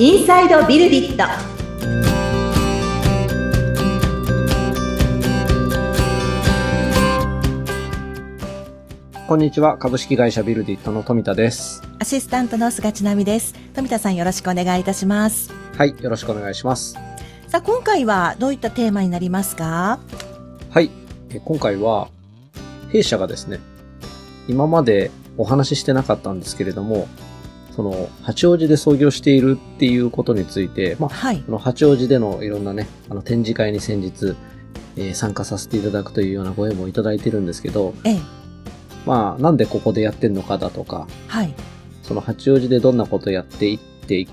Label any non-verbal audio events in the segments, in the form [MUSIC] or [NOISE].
インサイドビルディットこんにちは。株式会社ビルディットの富田です。アシスタントの菅千奈美です。富田さんよろしくお願いいたします。はい。よろしくお願いします。さあ、今回はどういったテーマになりますか？はい。え今回は、弊社がですね、今までお話ししてなかったんですけれども、その、八王子で創業しているっていうことについて、まあ、はい。この八王子でのいろんなね、あの展示会に先日、えー参加させていただくというようなご縁もいただいてるんですけど、ええ。まあ、なんでここでやってんのかだとか、はい。その八王子でどんなことやっていって、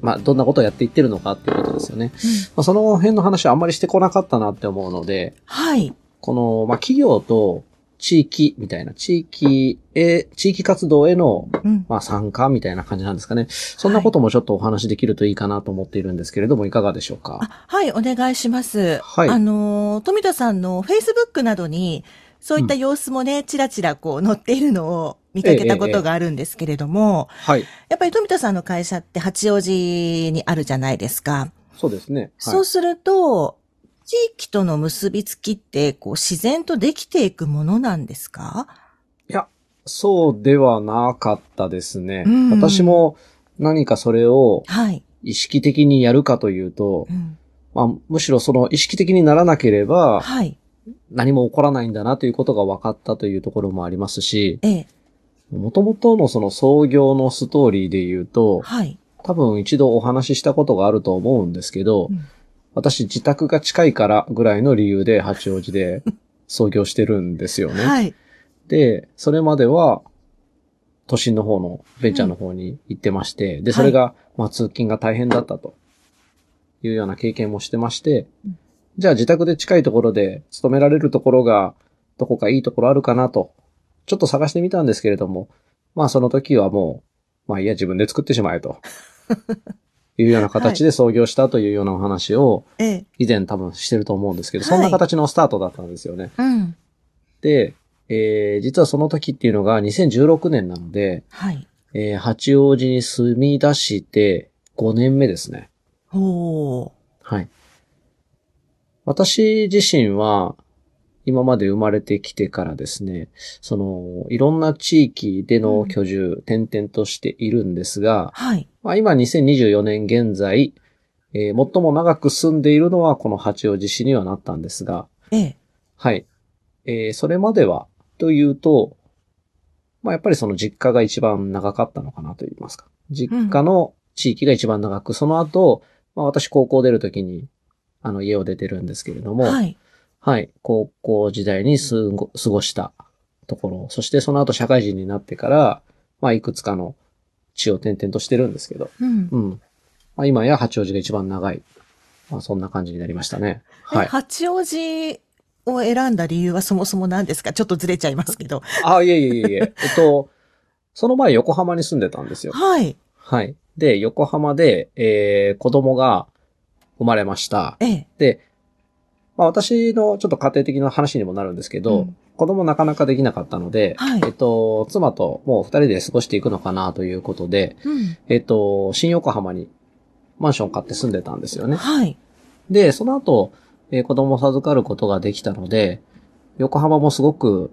まあ、どんなことをやっていってるのかっていうことですよね。うんまあ、その辺の話はあんまりしてこなかったなって思うので、はい。この、まあ、企業と地域みたいな、地域へ、地域活動への、うん。まあ、参加みたいな感じなんですかね。そんなこともちょっとお話できるといいかなと思っているんですけれども、いかがでしょうか？あはい、お願いします。はいあのー、富田さんの Facebook などに、そういった様子もね、ちらちらこう載っているのを見かけたことがあるんですけれども、はい。やっぱり富田さんの会社って八王子にあるじゃないですか。そうですね。はいそうすると、地域との結びつきって、こう、自然とできていくものなんですか？いや、そうではなかったですね。うん私も何かそれをはい。意識的にやるかというとう、ん、まあ、むしろその意識的にならなければ、はい。何も起こらないんだなということが分かったというところもありますし、ええ。もともとのその創業のストーリーで言うと、はい。多分一度お話ししたことがあると思うんですけど、うん私自宅が近いからぐらいの理由で八王子で創業してるんですよね。はい。で、それまでは都心の方のベンチャーの方に行ってまして、で、それが、まあ通勤が大変だったというような経験もしてまして、うんじゃあ自宅で近いところで勤められるところがどこかいいところあるかなと、ちょっと探してみたんですけれども、まあその時はもう、まあいいや自分で作ってしまえと。[LAUGHS] いうような形で創業したというようなお話をええ。以前多分してると思うんですけど、はいそんな形のスタートだったんですよね。うん。で、えー、実はその時っていうのが2016年なので、はい。えー、八王子に住み出して5年目ですね。おー。はい。私自身は、今まで生まれてきてからですね、その、いろんな地域での居住、転々としているんですが、はい。まあ、今2024年現在、えー最も長く住んでいるのはこの八王子市にはなったんですが、ええ。はい。えーそれまでは、というと、まあ、やっぱりその実家が一番長かったのかなと言いますか。実家の地域が一番長く、その後、まあ、私高校出るときに、あの、家を出てるんですけれども、はい。はい。高校時代に過ごしたところ、そしてその後社会人になってから、まあ、いくつかの地を転々としてるんですけど、うん。うん。まあ、今や八王子が一番長い。まあ、そんな感じになりましたね。はえい。八王子を選んだ理由はそもそも何ですか？ちょっとずれちゃいますけど。あ、いえいえいえいえ。えっと、その前横浜に住んでたんですよ。はい。はい。で、横浜で、えー、子供が生まれました。ええ。で、まあ私のちょっと家庭的な話にもなるんですけど、うん子供なかなかできなかったので、はいえっと、妻ともう二人で過ごしていくのかなということで、うん。えっと、新横浜にマンション買って住んでたんですよね。はい。で、その後、えー子供を授かることができたので、横浜もすごく、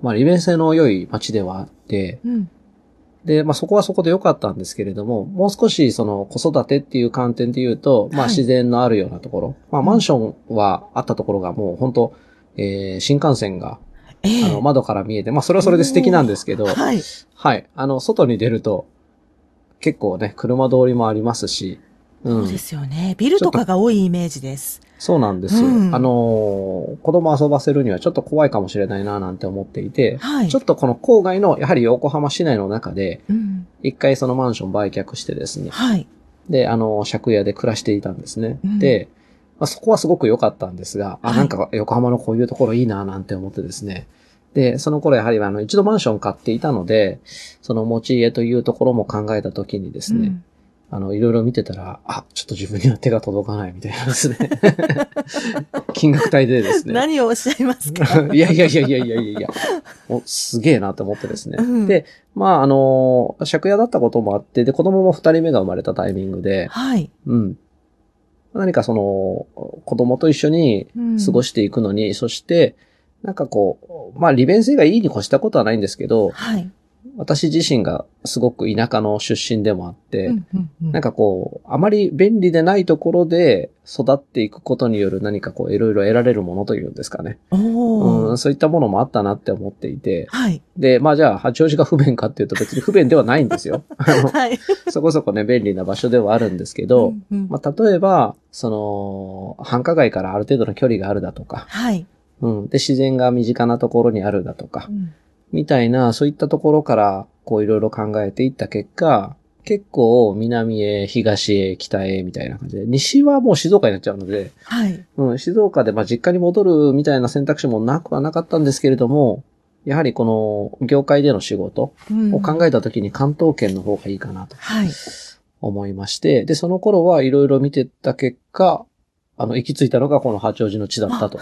まあ利便性の良い街ではあって、うん。で、まあそこはそこで良かったんですけれども、もう少しその子育てっていう観点で言うと、まあはい。自然のあるようなところ、まあマンションはあったところがもう本当、えー新幹線が、ええ。あの窓から見えて、まあそれはそれで素敵なんですけど、はい。はい、あの外に出ると、結構ね、車通りもありますし、うんそうで。すよね。ビルとかが多いイメージです。そうなんですよ。うんあのー子供遊ばせるにはちょっと怖いかもしれないななんて思っていて、はい。ちょっとこの郊外の、やはり横浜市内の中で、うん。一回そのマンション売却してですね、はい。で、あの、借家で暮らしていたんですね。うんで、まあ、そこはすごく良かったんですが、あ、はいなんか横浜のこういうところいいななんて思ってですね。で、その頃やはりあの、一度マンション買っていたので、その持ち家というところも考えたときにですね、あの、いろいろ見てたら、あ、ちょっと自分には手が届かないみたいなですね。[LAUGHS] 金額帯でですね。何をおっしゃいますか？い [LAUGHS] やいやいやいやいやいやいや、おすげえなと思ってですね。うんで、まあ、あの、借家だったこともあって、で、子供も二人目が生まれたタイミングで、はい。うん。何かその、子供と一緒に過ごし、していくのに、そして、なんかこう、まあ利便性がいいに越したことはないんですけど、はい。私自身がすごく田舎の出身でもあって、うんうんうんなんかこう、あまり便利でないところで育っていくことによる何かこう、いろいろ得られるものというんですかね。うん、そういったものもあったなって思っていて、はい。で、まあじゃあ、八王子が不便かっていうと別に不便ではないんですよ。[LAUGHS] はい。そこそこね、便利な場所ではあるんですけど、うんうんまあ例えば、その、繁華街からある程度の距離があるだとか、はい。うん、で、自然が身近なところにあるだとかう、んみたいな、そういったところから、こういろいろ考えていった結果、結構南へ、東へ、北へ、みたいな感じで、西はもう静岡になっちゃうので、はい。うん、静岡でまあ実家に戻るみたいな選択肢もなくはなかったんですけれども、やはりこの業界での仕事うんを考えたときに関東圏の方がいいかなとはい。思いまして、で、その頃はいろいろ見てった結果、あの、行き着いたのがこの八王子の地だったと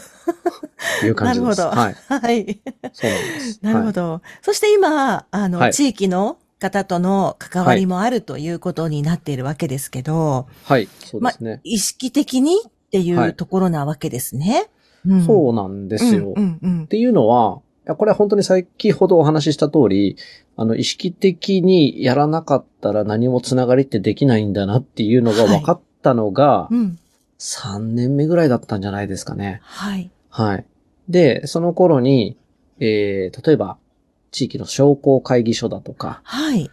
いう感じです。なるほどはい。はい。そうなんです。[LAUGHS] なるほど。そして今、あの、はい地域の方との関わりもあるということになっているわけですけど、はい。はい。そうですね。意識的にっていはいうところなわけですね。うんそうなんですよ。うんうんうんっていうのは、これは本当に先ほどお話しした通り、あの、意識的にやらなかったら何もつながりってできないんだなっていうのが分かったのが、うん。3年目ぐらいだったんじゃないですかね。はい。はい。で、その頃に、えー、例えば、地域の商工会議所だとか、はい。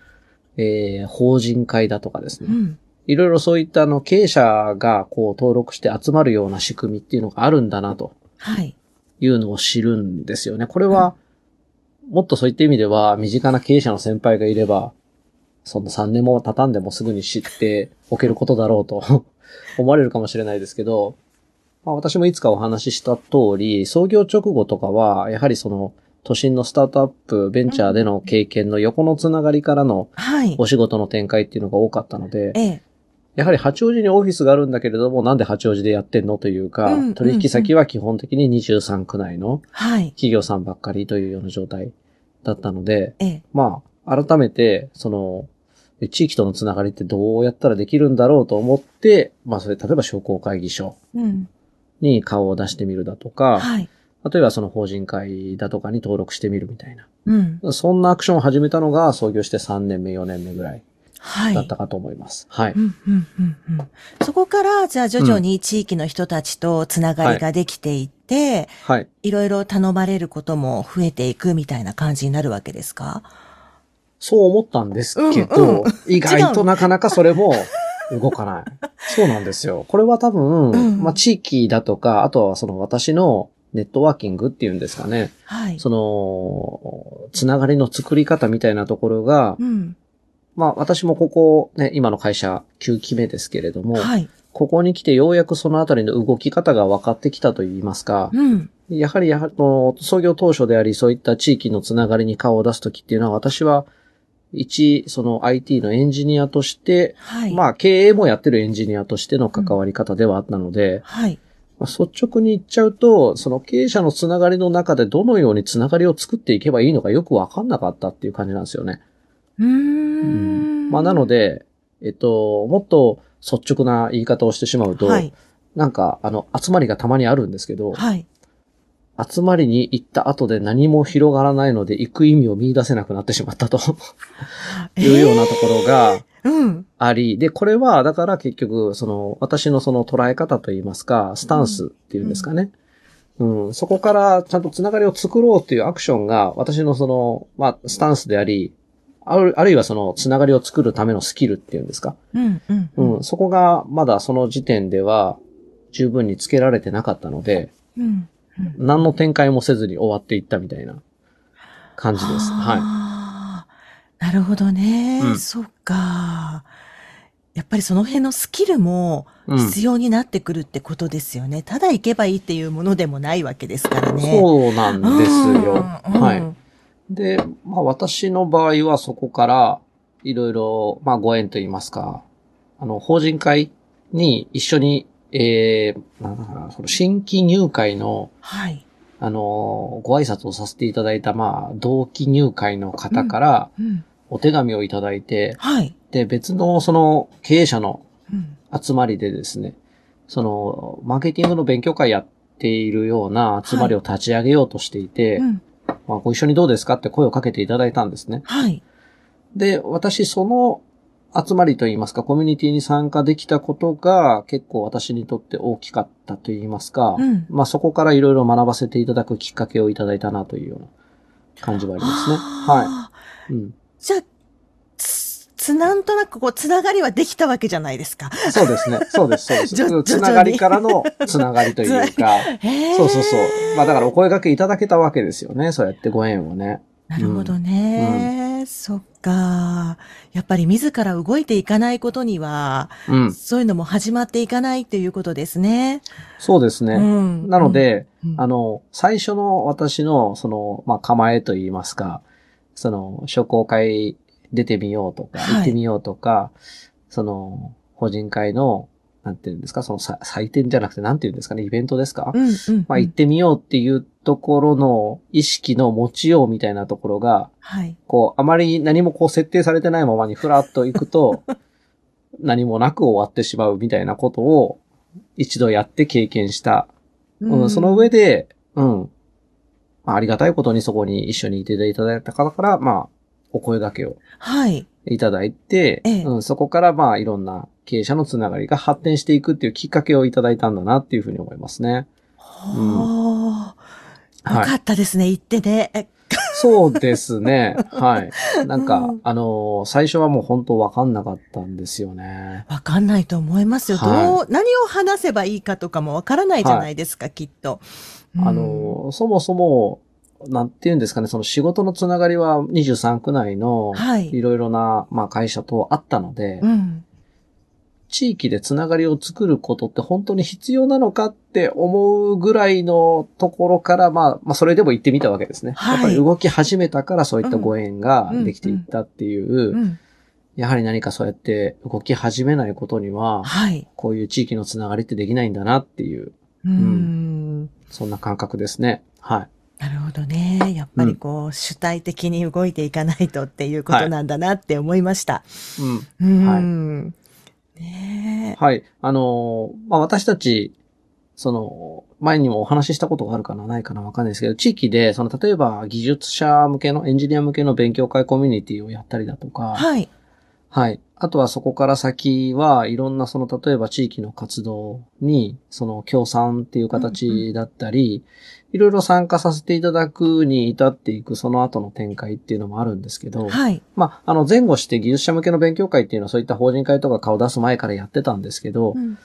えー、法人会だとかですね。うん。いろいろそういったあの、経営者がこう登録して集まるような仕組みっていうのがあるんだなと。はい。いうのを知るんですよね。これは、もっとそういった意味では、身近な経営者の先輩がいれば、その3年も経たんでもすぐに知っておけることだろうと [LAUGHS] 思われるかもしれないですけど、まあ、私もいつかお話しした通り、創業直後とかは、やはりその、都心のスタートアップ、ベンチャーでの経験の横のつながりからのはい。お仕事の展開っていうのが多かったので、ええ。やはり八王子にオフィスがあるんだけれども、なんで八王子でやってんのというか、うんうんうん取引先は基本的に23区内のはい。企業さんばっかりというような状態だったので、ええ。まあ、改めて、その、え地域とのつながりってどうやったらできるんだろうと思って、まあ、それ、例えば商工会議所うん。に顔を出してみるだとか、はい。例えばその法人会だとかに登録してみるみたいうん。な。そんなアクションを始めたのが創業して3年目、4年目ぐらいはい。だったかと思います。はい。うんうんうんうんそこから、じゃあ徐々に地域の人たちとつながりができていって、はい。い、ろいろ頼まれることも増えていくみたいな感じになるわけですか？そう思ったんですけうんど、うん意外となかなかそれも [LAUGHS] 動かない。そうなんですよ。これは多分、うんまあ地域だとか、あとはその私のネットワーキングっていうんですかね。はい。その、つながりの作り方みたいなところが、うん。まあ私もここ、ね、今の会社9期目ですけれども、はい。ここに来てようやくそのあたりの動き方が分かってきたと言いますか、うん。やはりやはり、創業当初であり、そういった地域のつながりに顔を出すときっていうのは、私は、一、その IT のエンジニアとして、はい。まあ経営もやってるエンジニアとしての関わり方ではあったので、はい。まあ、率直に言っちゃうと、その経営者のつながりの中でどのようにつながりを作っていけばいいのかよくわかんなかったっていう感じなんですよね。うーん。まあなので、えっと、もっと率直な言い方をしてしまうと、はい。なんか、あの、集まりがたまにあるんですけど、はい。集まりに行った後で何も広がらないので行く意味を見出せなくなってしまったというようなところがうん。あり、で、これはだから結局、その、私のその捉え方といいますか、スタンスっていうんですかね。うん、そこからちゃんとつながりを作ろうっていうアクションが私のその、まあ、スタンスであり、あるあるいはそのつながりを作るためのスキルっていうんですか。うん。うん。うん、そこがまだその時点では十分につけられてなかったので、うん。何の展開もせずに終わっていったみたいな感じです。はい。なるほどね。うんそっか。やっぱりその辺のスキルもうん必要になってくるってことですよね。ただ行けばいいっていうものでもないわけですからね。そうなんですよ。うんはい。で、まあ私の場合はそこからいろいろ、まあご縁といいますか、あの、法人会に一緒に、えー、なんだかな、その新規入会の、はい。あの、ご挨拶をさせていただいた、まあ、同期入会の方からうん。お手紙をいただいて、はい。で、別のその経営者のうん。集まりでですね、その、マーケティングの勉強会やっているような集まりを立ち上げようとしていて、うん。まあ、ご一緒にどうですかって声をかけていただいたんですね。はい。で、私、その集まりといいますか、コミュニティに参加できたことが結構私にとって大きかったといいますか、うんまあそこからいろいろ学ばせていただくきっかけをいただいたなというような感じはありますね。はい。うん。じゃあ、つ、つ、なんとなくこう、つながりはできたわけじゃないですか。そうですね。そうです、そうです。つながりからのつながりというか、そうそうそう。まあだからお声掛けいただけたわけですよね。そうやってご縁をね。なるほどね。そっか。やっぱり自ら動いていかないことには、うん。そういうのも始まっていかないということですね。そうですね。うんなの、で、うんあの、最初の私の、その、まあ、構えといいますか、その、商工会出てみようとか、はい行ってみようとか、その、法人会の、なんていうんですか、そのさ、祭典じゃなくて、なんていうんですかね、イベントですか、うん、うん。まあ、行ってみようっていうところの意識の持ちようみたいなところが、はい。こう、あまり何もこう設定されてないままにふらっと行くと、[LAUGHS] 何もなく終わってしまうみたいなことを一度やって経験したうん、その上で、うん。まあ、ありがたいことにそこに一緒にいていただいた方から、まあ、お声掛けをはい。いただいて、ええうん、そこからまあ、いろんな経営者のつながりが発展していくっていうきっかけをいただいたんだなっていうふうに思いますね。はあ、よはいかったですね、行ってね。えそうですね。[LAUGHS] はい。なんか、うんあのー最初はもう本当わかんなかったんですよね。わかんないと思いますよ。はいどう、何を話せばいいかとかもわからないじゃないですか、きっと。うんあのーそもそも、なんていうんですかね、その仕事のつながりは23区内のはいいろいろな、まあ、会社とあったので、うん。地域でつながりを作ることって本当に必要なのかって思うぐらいのところから、まあ、まあ、それでも行ってみたわけですね。はいやっぱり動き始めたからそういったご縁ができていったっていう、うん。やはり何かそうやって動き始めないことには、はい。こういう地域のつながりってできないんだなっていう、うん。そんな感覚ですね。はい。なるほどね。やっぱりこう、主体的に動いていかないとっていうことなんだなって思いました。うん。うん。ねえ。はい。あのーまあ、私たち、その、前にもお話ししたことがあるかな、ないかな、わかんないですけど、地域で、その、例えば、技術者向けの、エンジニア向けの勉強会コミュニティをやったりだとか、はい。はい。あとはそこから先はいろんなその例えば地域の活動にその協賛っていう形だったり、いろいろ参加させていただくに至っていくその後の展開っていうのもあるんですけど、はい。まあ、あの前後して技術者向けの勉強会っていうのはそういった法人会とか顔出す前からやってたんですけど、うん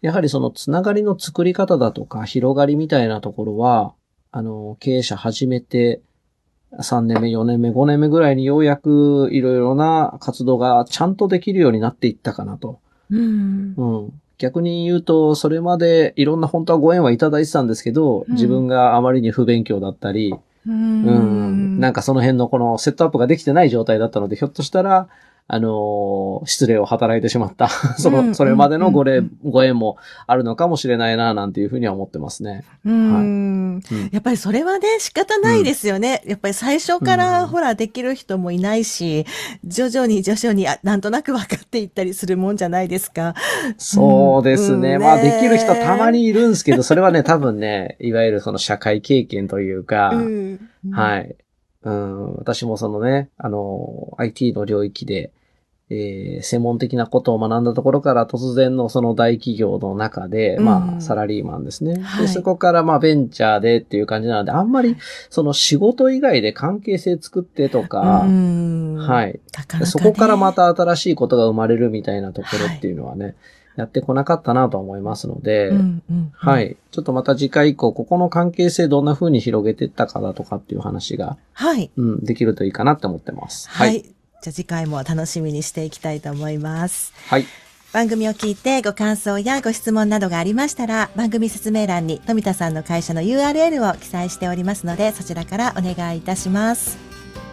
やはりそのつながりの作り方だとか広がりみたいなところは、あの、経営者始めて3年目、4年目、5年目ぐらいにようやくいろいろな活動がちゃんとできるようになっていったかなと。うん。うん。逆に言うと、それまでいろんな本当はご縁はいただいてたんですけど、うん。自分があまりに不勉強だったり、ううん、なんか、かその辺のこのセットアップができてない状態だったので、ひょっとしたら、あのー失礼を働いてしまった。[LAUGHS] そうんの、それまでのご礼うん、ご縁もあるのかもしれないな、なんていうふうには思ってますね。うん。うんやっぱりそれはね、仕方ないですよね。やっぱり最初かうんら、ほら、できる人もいないし、徐々に徐々に、あなんとなく分かっていったりするもんじゃないですか。そうですね。うんまあ、ねできる人たまにいるんですけど、それはね、多分ね、いわゆるその社会経験というか、うん。はい。うん、私もそのね、あの、IT の領域で、えー専門的なことを学んだところから突然のその大企業の中で、うんまあ、サラリーマンですね。はいで、そこからまあ、ベンチャーでっていう感じなので、あんまり、その仕事以外で関係性作ってとか、うん。。はいい。なかなかねそこからま、た新しいことが生まれるみたいなところっていうのはね、やってこなかったなと思いますので、うんうん、は。い。ちょっとまた次回以降、ここの関係性どんな風に広げていったかだとかっていう話が、はい。うん、できるといいかなって思ってます。はい。。じゃあ次回も楽しみにしていきたいと思います。はい。番組を聞いてご感想やご質問などがありましたら番組説明欄に富田さんの会社の URL を記載しておりますのでそちらからお願いいたします。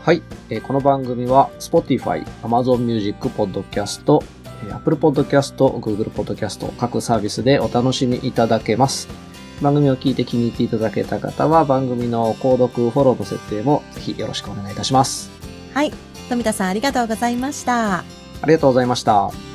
はい、えー、この番組は Spotify、Amazon Music、Podcast、Apple Podcast、Google Podcast 各サービスでお楽しみいただけます。番組を聞いて気に入っていただけた方は番組の購読、フォローの設定もぜひよろしくお願いいたします。はい、富田さんありがとうございました。ありがとうございました。